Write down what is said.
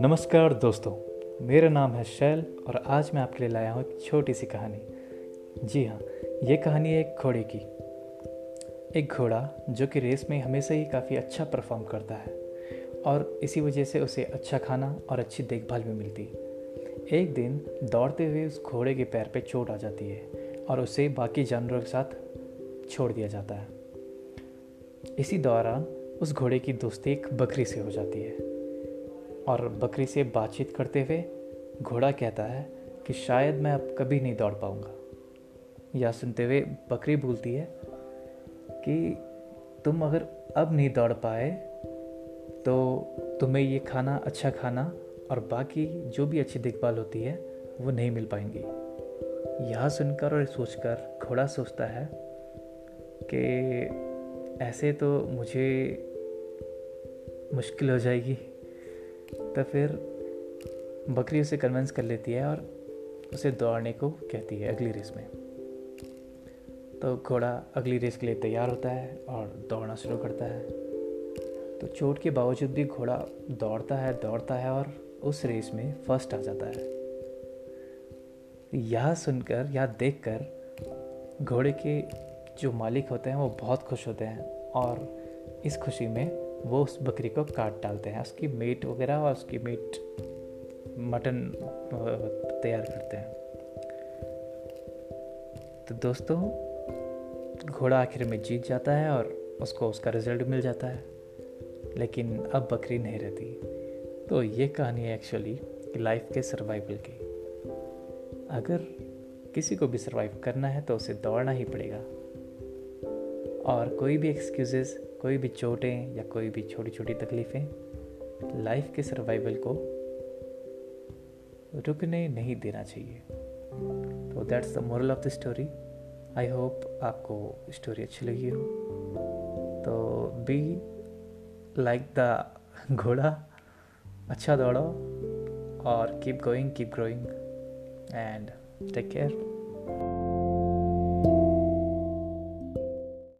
नमस्कार दोस्तों, मेरा नाम है शैल और आज मैं आपके लिए लाया हूँ एक छोटी सी कहानी। जी हाँ ये कहानी है एक घोड़े की। एक घोड़ा जो कि रेस में हमेशा ही काफ़ी अच्छा परफॉर्म करता है और इसी वजह से उसे अच्छा खाना और अच्छी देखभाल भी मिलती एक दिन दौड़ते हुए उस घोड़े के पैर पे चोट आ जाती है और उसे बाकी जानवरों के साथ छोड़ दिया जाता है। इसी दौरान उस घोड़े की दोस्ती एक बकरी से हो जाती है। और बकरी से बातचीत करते हुए घोड़ा कहता है कि शायद मैं अब कभी नहीं दौड़ पाऊँगा। यह सुनते हुए बकरी बोलती है कि तुम अगर अब नहीं दौड़ पाए तो तुम्हें ये खाना अच्छा खाना और बाकी जो भी अच्छी देखभाल होती है, वो नहीं मिल पाएँगी। यह सुनकर और सोचकर घोड़ा सोचता है कि ऐसे तो मुझे मुश्किल हो जाएगी। तो फिर बकरी उसे कन्वेंस कर लेती है और उसे दौड़ने को कहती है अगली रेस में। तो घोड़ा अगली रेस के लिए तैयार होता है और दौड़ना शुरू करता है। तो चोट के बावजूद भी घोड़ा दौड़ता है दौड़ता है और उस रेस में फ़र्स्ट आ जाता है। यह सुनकर या देखकर घोड़े के जो मालिक होते हैं, वो बहुत खुश होते हैं और इस खुशी में वो उस बकरी को काट डालते हैं। उसकी मीट वगैरह और उसकी मीट, मटन तैयार करते हैं। तो दोस्तों, घोड़ा आखिर में जीत जाता है और उसको उसका रिज़ल्ट मिल जाता है, लेकिन अब बकरी नहीं रहती। तो ये कहानी है एक्चुअली कि लाइफ के सर्वाइवल की। अगर किसी को भी सर्वाइव करना है तो उसे दौड़ना ही पड़ेगा। और कोई भी एक्सक्यूजेस कोई भी चोटें या कोई भी छोटी छोटी तकलीफ़ें लाइफ के सर्वाइवल को रुकने नहीं देना चाहिए। तो that's the moral of the story I hope आपको स्टोरी अच्छी लगी हो। तो बी लाइक द घोड़ा अच्छा दौड़ो और keep going keep growing and take care